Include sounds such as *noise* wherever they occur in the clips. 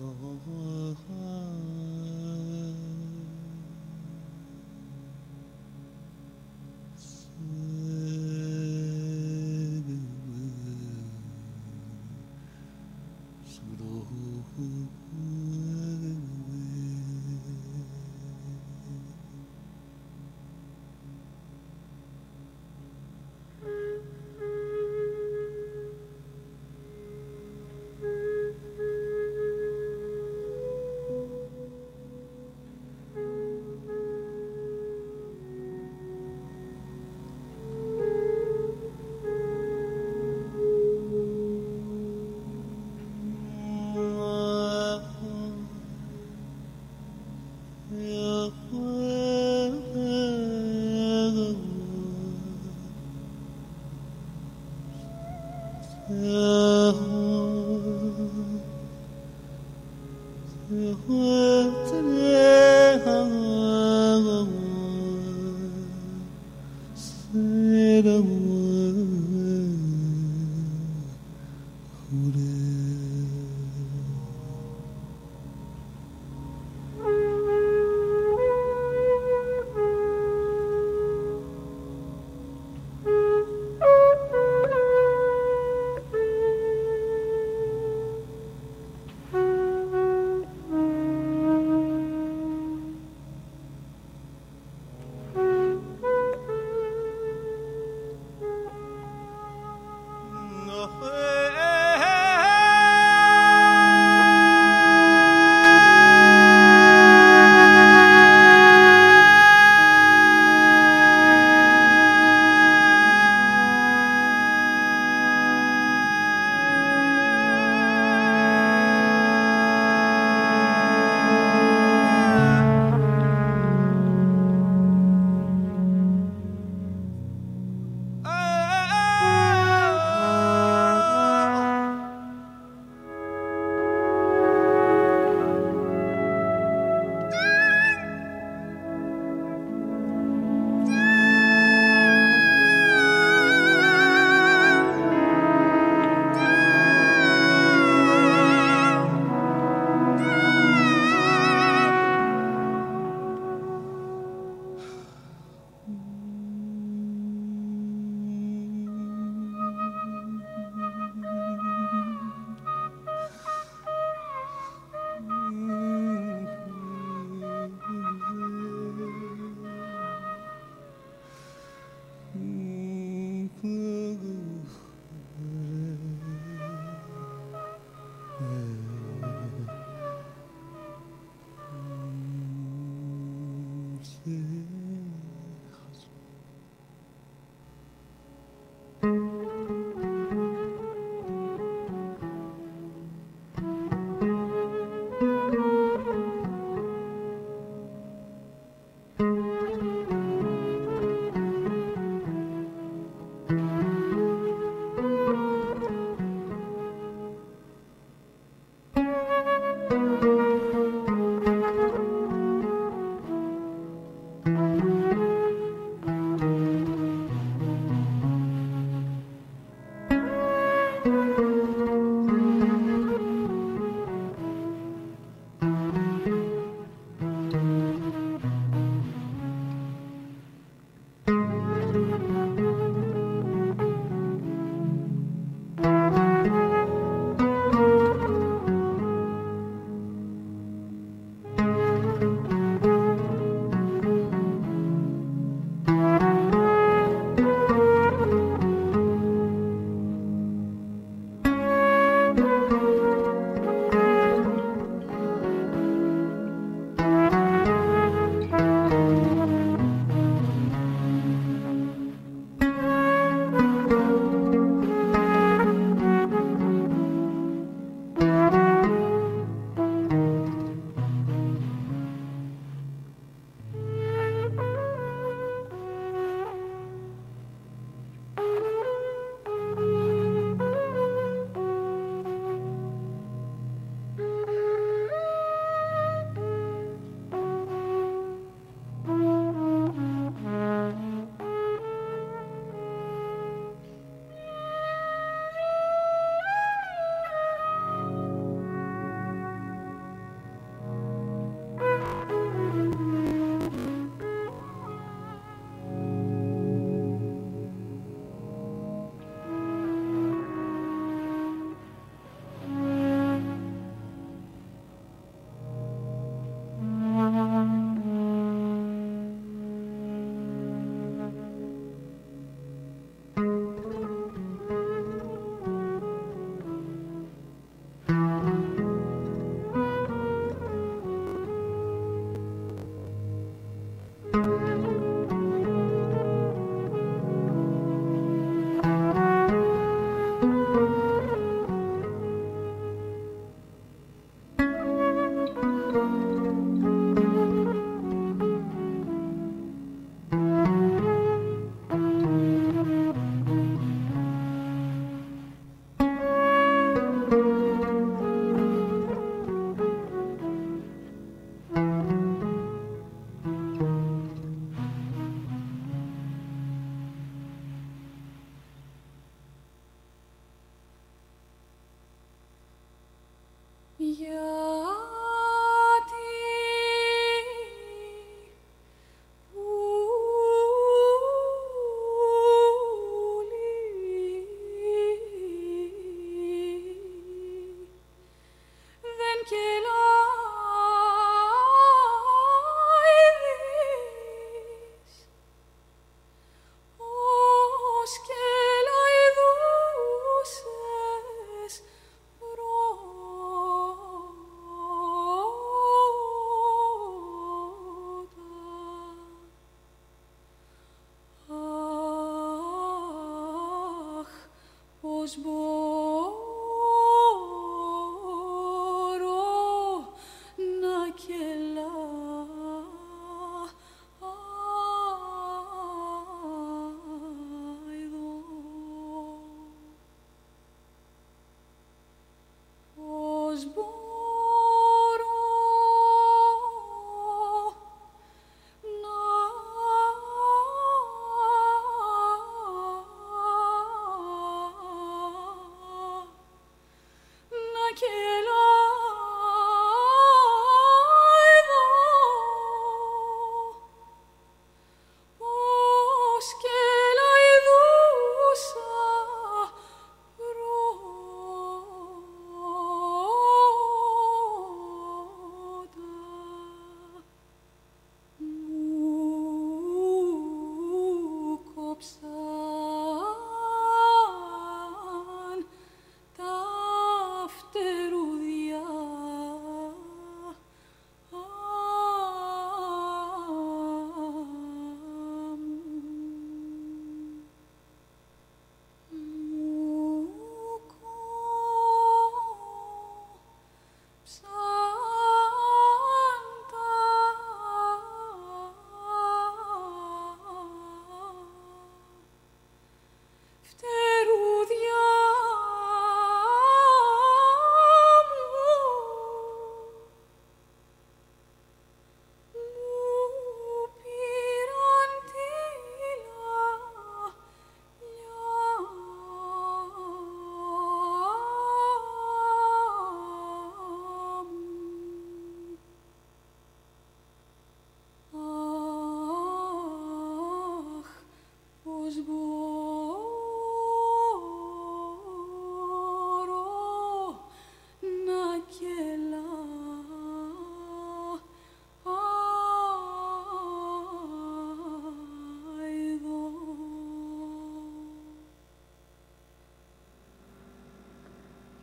Oh.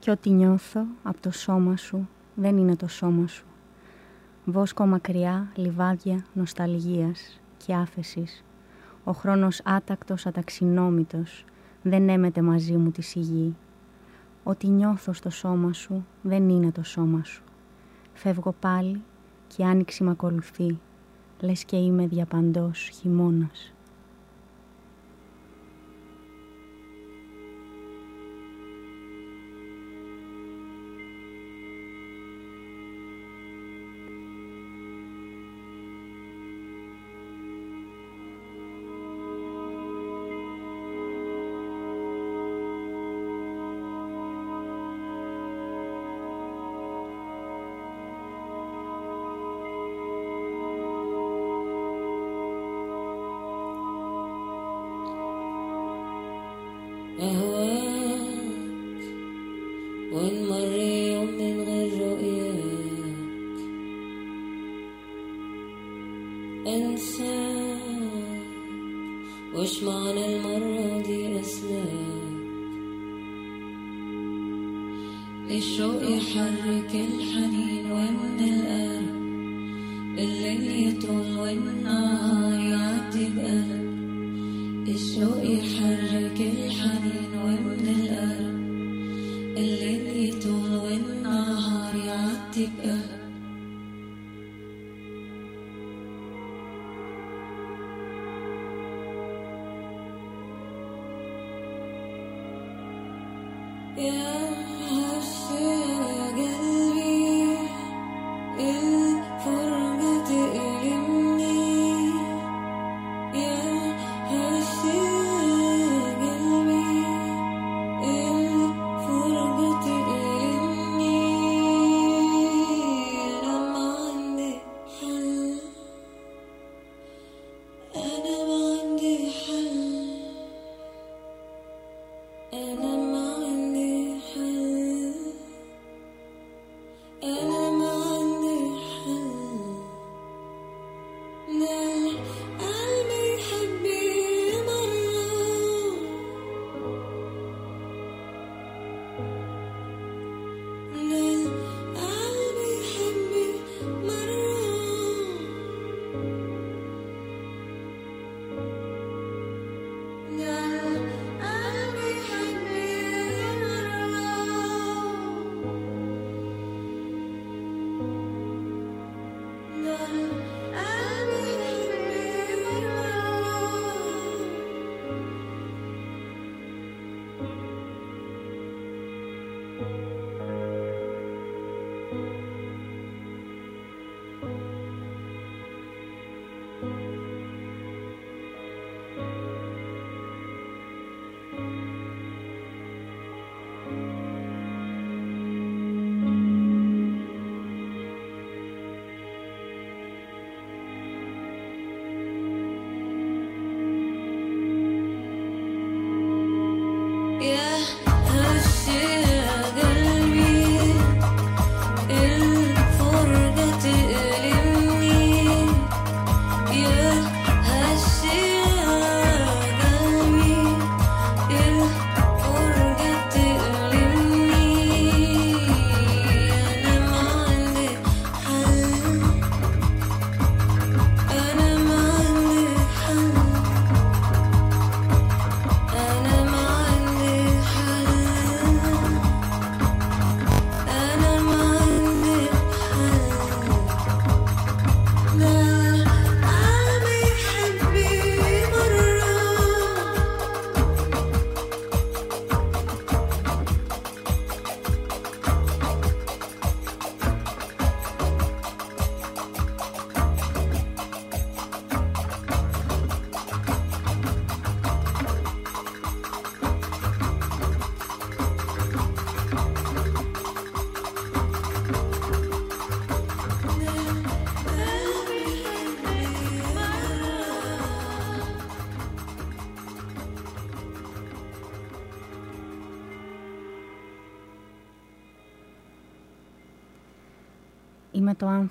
Και ό,τι νιώθω από το σώμα σου δεν είναι το σώμα σου. Βόσκο μακριά, λιβάδια νοσταλγίας και άφεσης. Ο χρόνος άτακτος, αταξινόμητος, δεν έμεται μαζί μου τη σιγή. Ό,τι νιώθω στο σώμα σου δεν είναι το σώμα σου. Φεύγω πάλι και η άνοιξη μ' ακολουθεί, λες και είμαι διαπαντός χειμώνας. And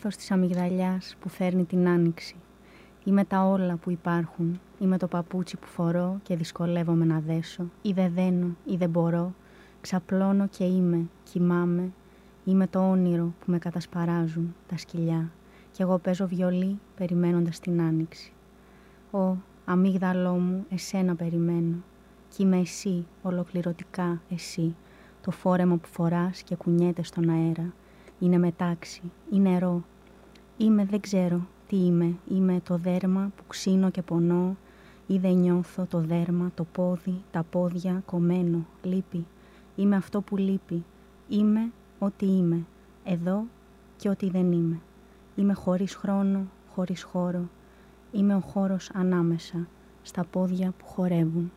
Είμαι το άνθος της αμυγδαλιάς που φέρνει την άνοιξη. Είμαι τα όλα που υπάρχουν. Είμαι το παπούτσι που φορώ και δυσκολεύομαι να δέσω. Ή δεν δένω, ή δεν μπορώ. Ξαπλώνω και είμαι, κοιμάμαι. Είμαι το όνειρο που με κατασπαράζουν τα σκυλιά. Κι εγώ παίζω βιολί περιμένοντας την άνοιξη. Ω, αμύγδαλό μου, εσένα περιμένω. Κι είμαι εσύ, ολοκληρωτικά εσύ. Το φόρεμα που φοράς και κουνιέται στον αέρα είναι μετάξι, είναι νερό. Είμαι δεν ξέρω τι είμαι, είμαι το δέρμα που ξύνω και πονώ ή δεν νιώθω το δέρμα, το πόδι, τα πόδια κομμένο, λείπει. Είμαι αυτό που λείπει, είμαι ό,τι είμαι, εδώ και ό,τι δεν είμαι. Είμαι χωρίς χρόνο, χωρίς χώρο, είμαι ο χώρος ανάμεσα, στα πόδια που χορεύουν.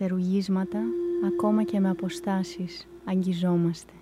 Με φτερουγίσματα ακόμα και με αποστάσεις αγγιζόμαστε.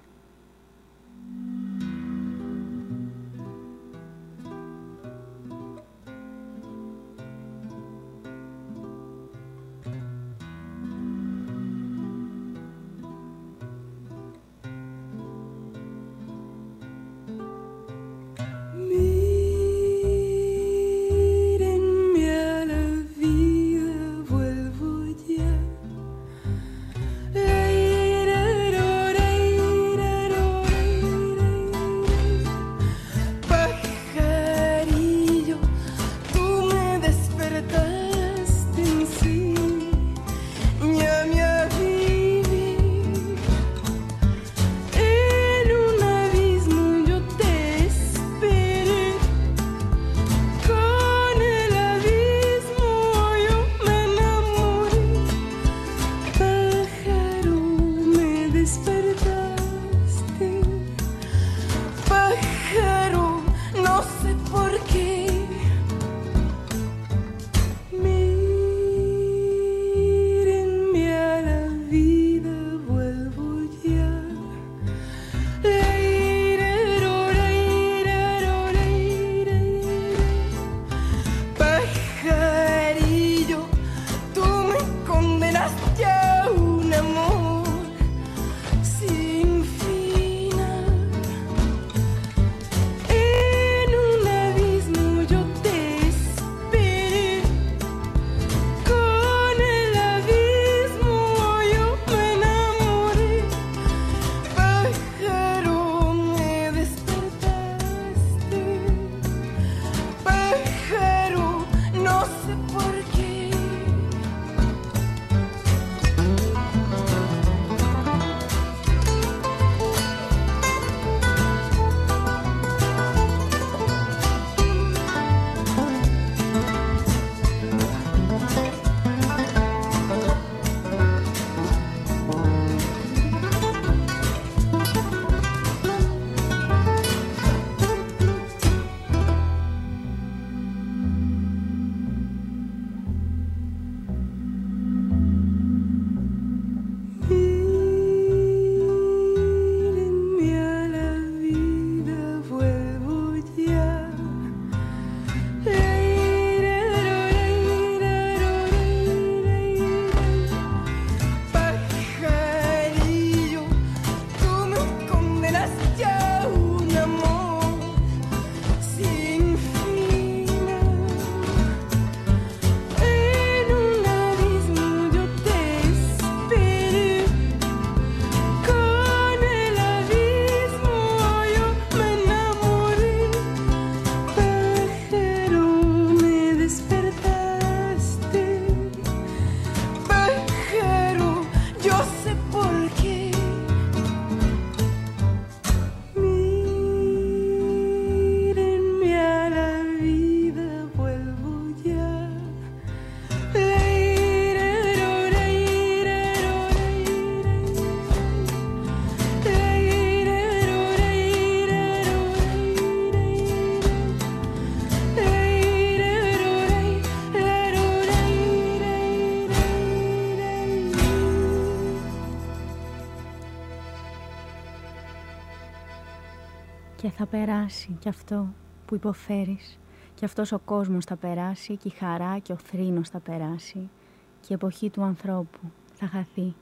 Περάσει κι αυτό που υποφέρεις και αυτός ο κόσμος θα περάσει και η χαρά και ο θρήνος θα περάσει και η εποχή του ανθρώπου θα χαθεί.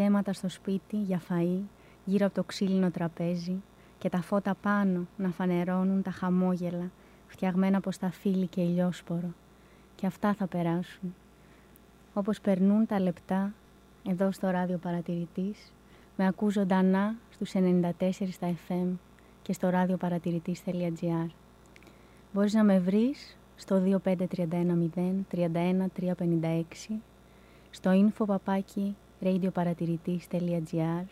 Μαζέματα στο σπίτι για φαΐ γύρω από το ξύλινο τραπέζι και τα φώτα πάνω να φανερώνουν τα χαμόγελα φτιαγμένα από σταφύλι και ηλιόσπορο. Και αυτά θα περάσουν. Όπως περνούν τα λεπτά εδώ στο ράδιο παρατηρητής με ακού ζωντανά στους 94 στα FM και στο ραδιοπαρατηρητής.gr Μπορείς να με βρεις στο 25310 31356 στο info παπάκι radioparatiritis.gr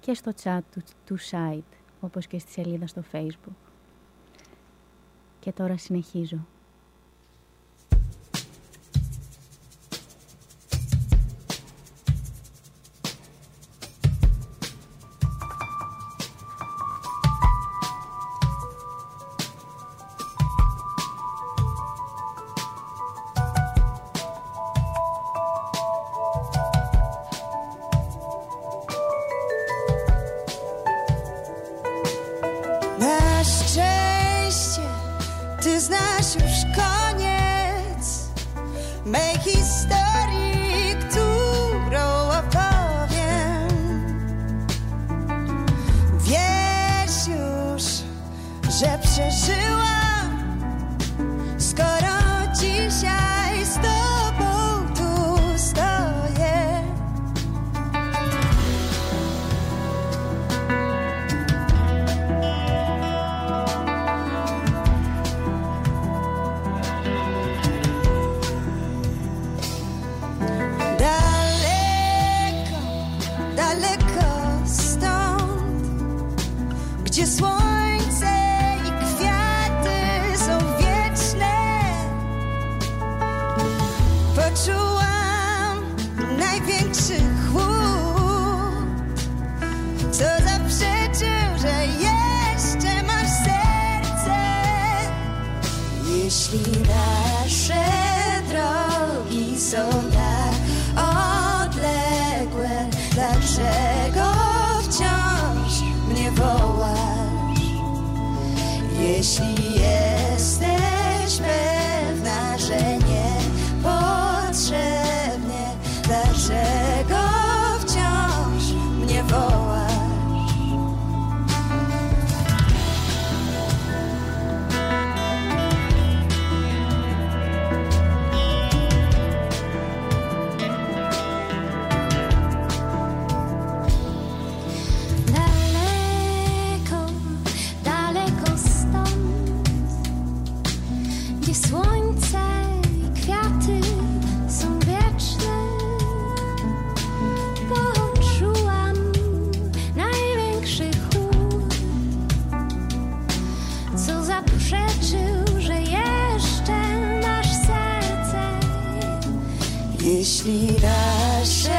και στο chat του, του site, όπως και στη σελίδα στο facebook. Και τώρα συνεχίζω. steps as you. Deixe-lhe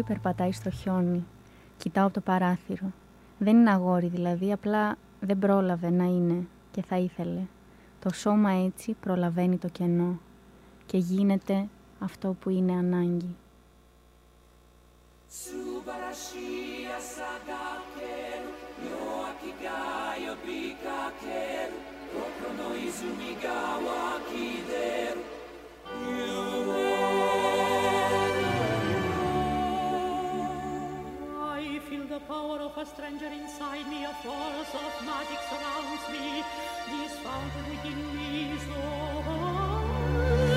αγόρι περπατάει στο χιόνι. Κοιτάω από το παράθυρο. Δεν είναι αγόρι δηλαδή, απλά δεν πρόλαβε να είναι και θα ήθελε. Το σώμα έτσι προλαβαίνει το κενό και γίνεται αυτό που είναι ανάγκη. Kokoro το izumi ga wakideru the power of a stranger inside me, a force of magic surrounds me. This fountain within me is all.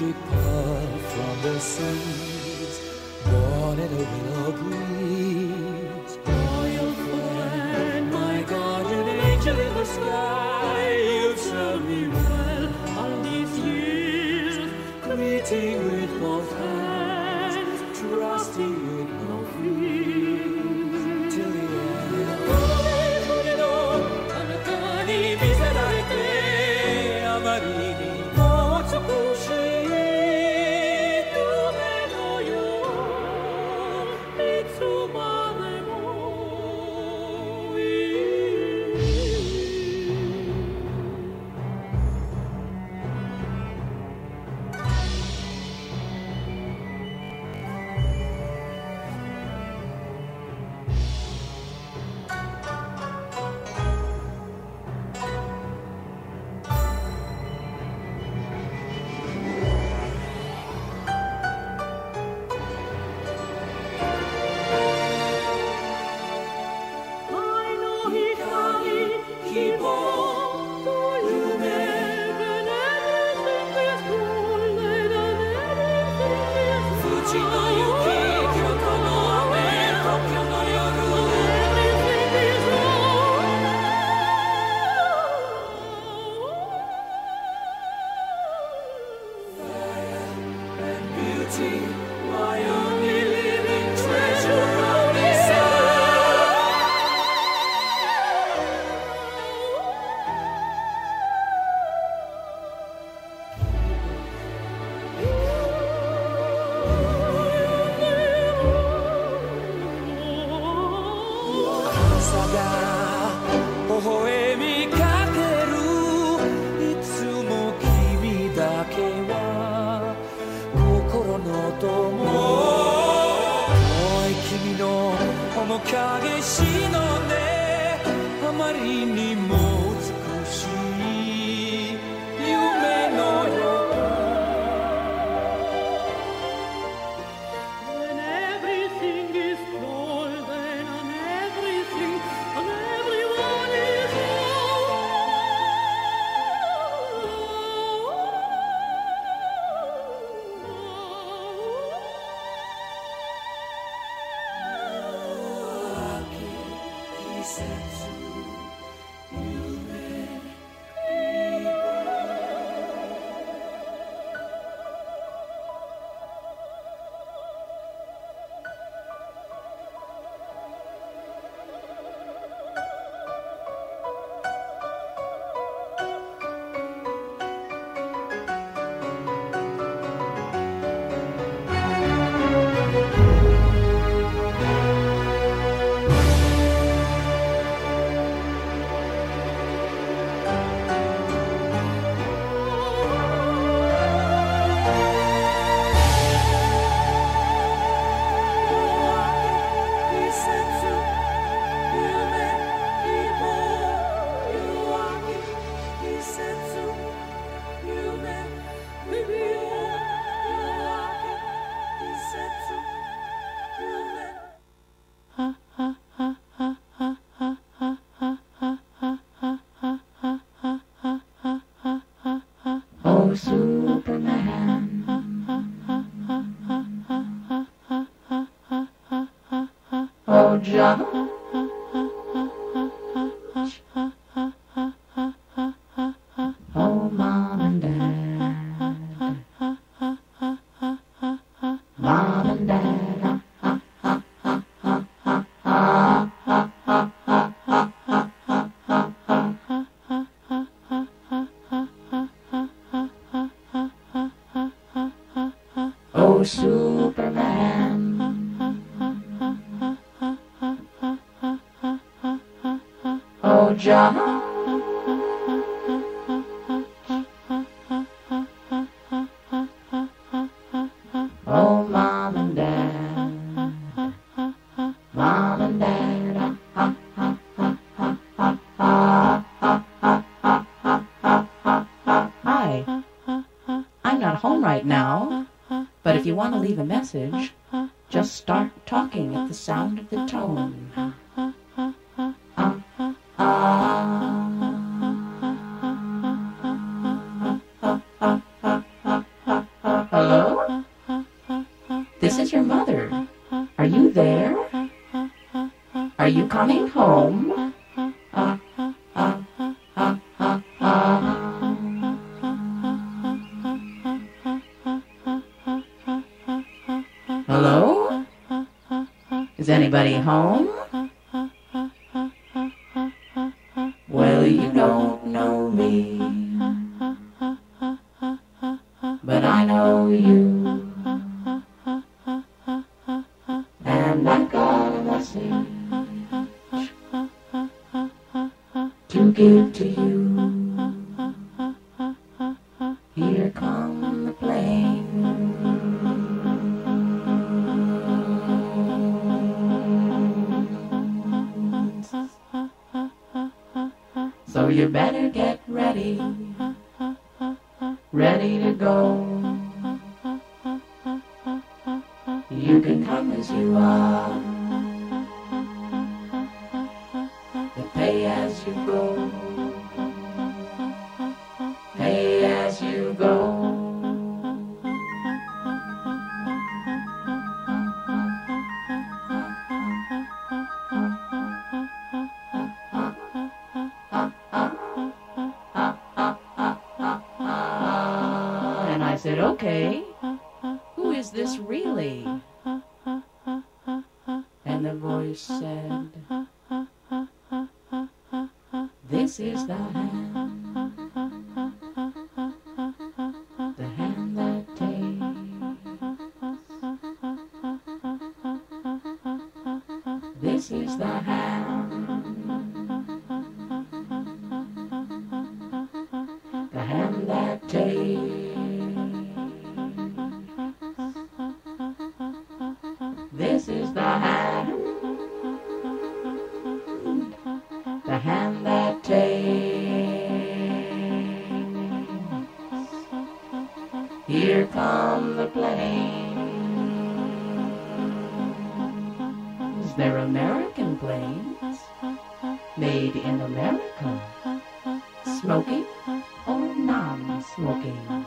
magic pearl from the seas, born in a willow breeze. Royal friend, my guardian angel in the sky. 影忍んであまりにも Bye. know me. Here come the planes. They're American planes, made in America, smoking or non-smoking.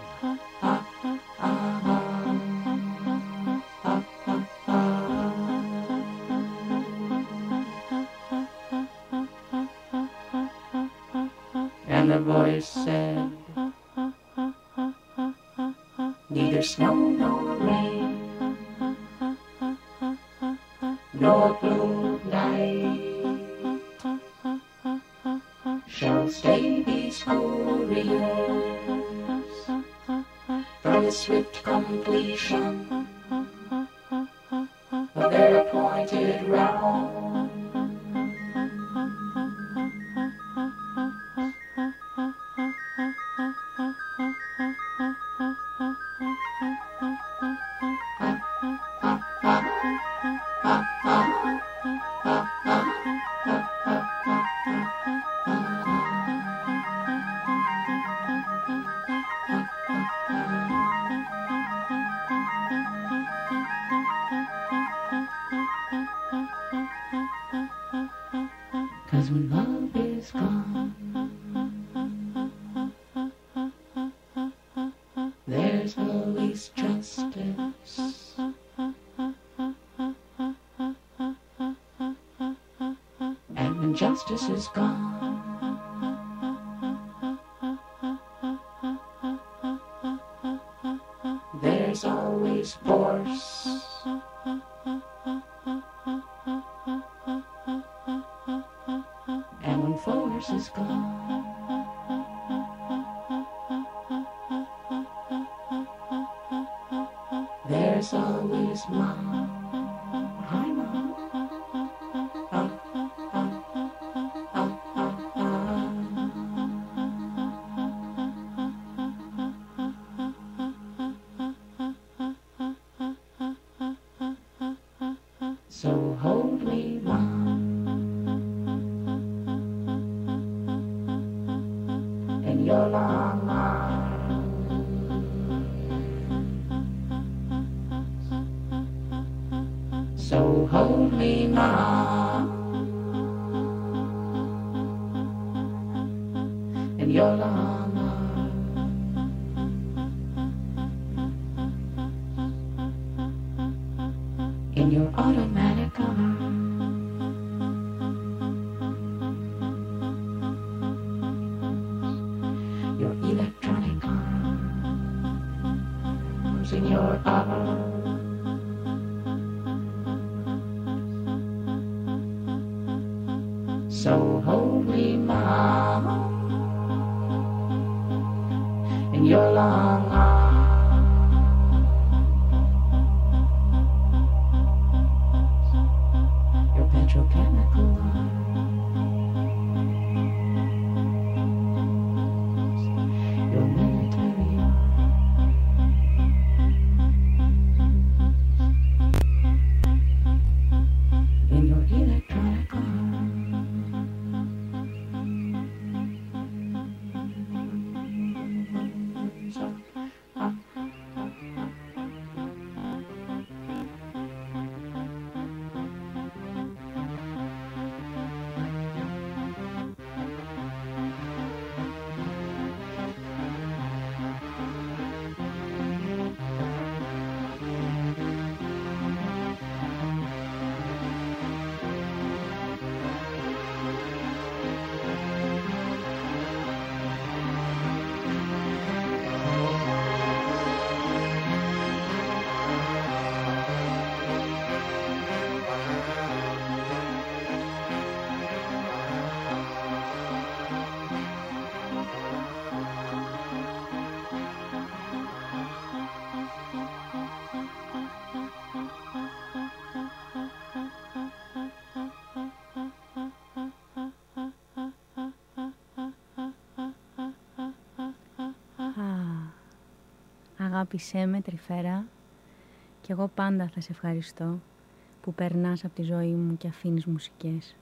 There's always force. *laughs* Αγάπησέ με τρυφέρα και εγώ πάντα θα σε ευχαριστώ που περνάς από τη ζωή μου και αφήνεις μουσικές.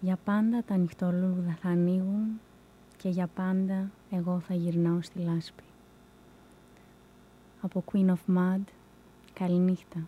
Για πάντα τα νυχτολούδα θα ανοίγουν και για πάντα εγώ θα γυρνάω στη λάσπη. Από Queen of Mud, καληνύχτα.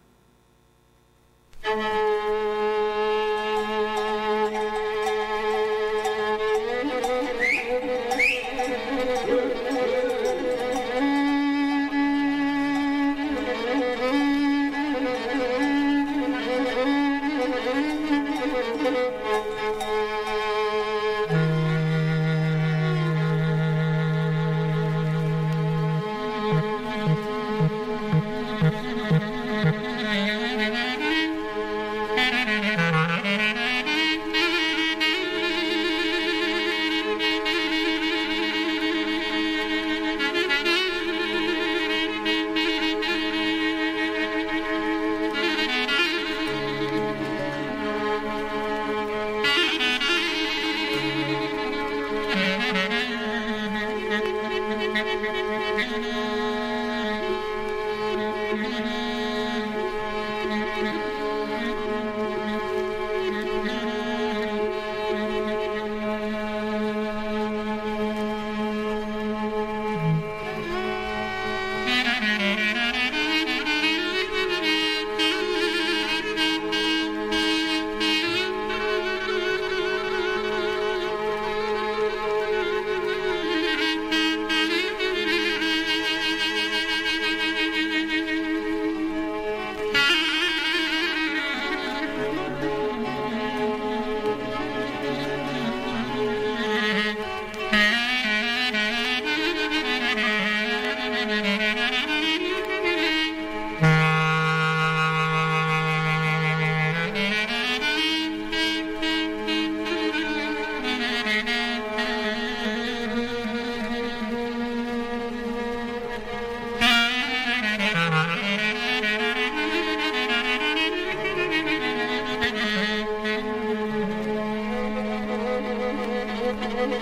Thank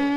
you.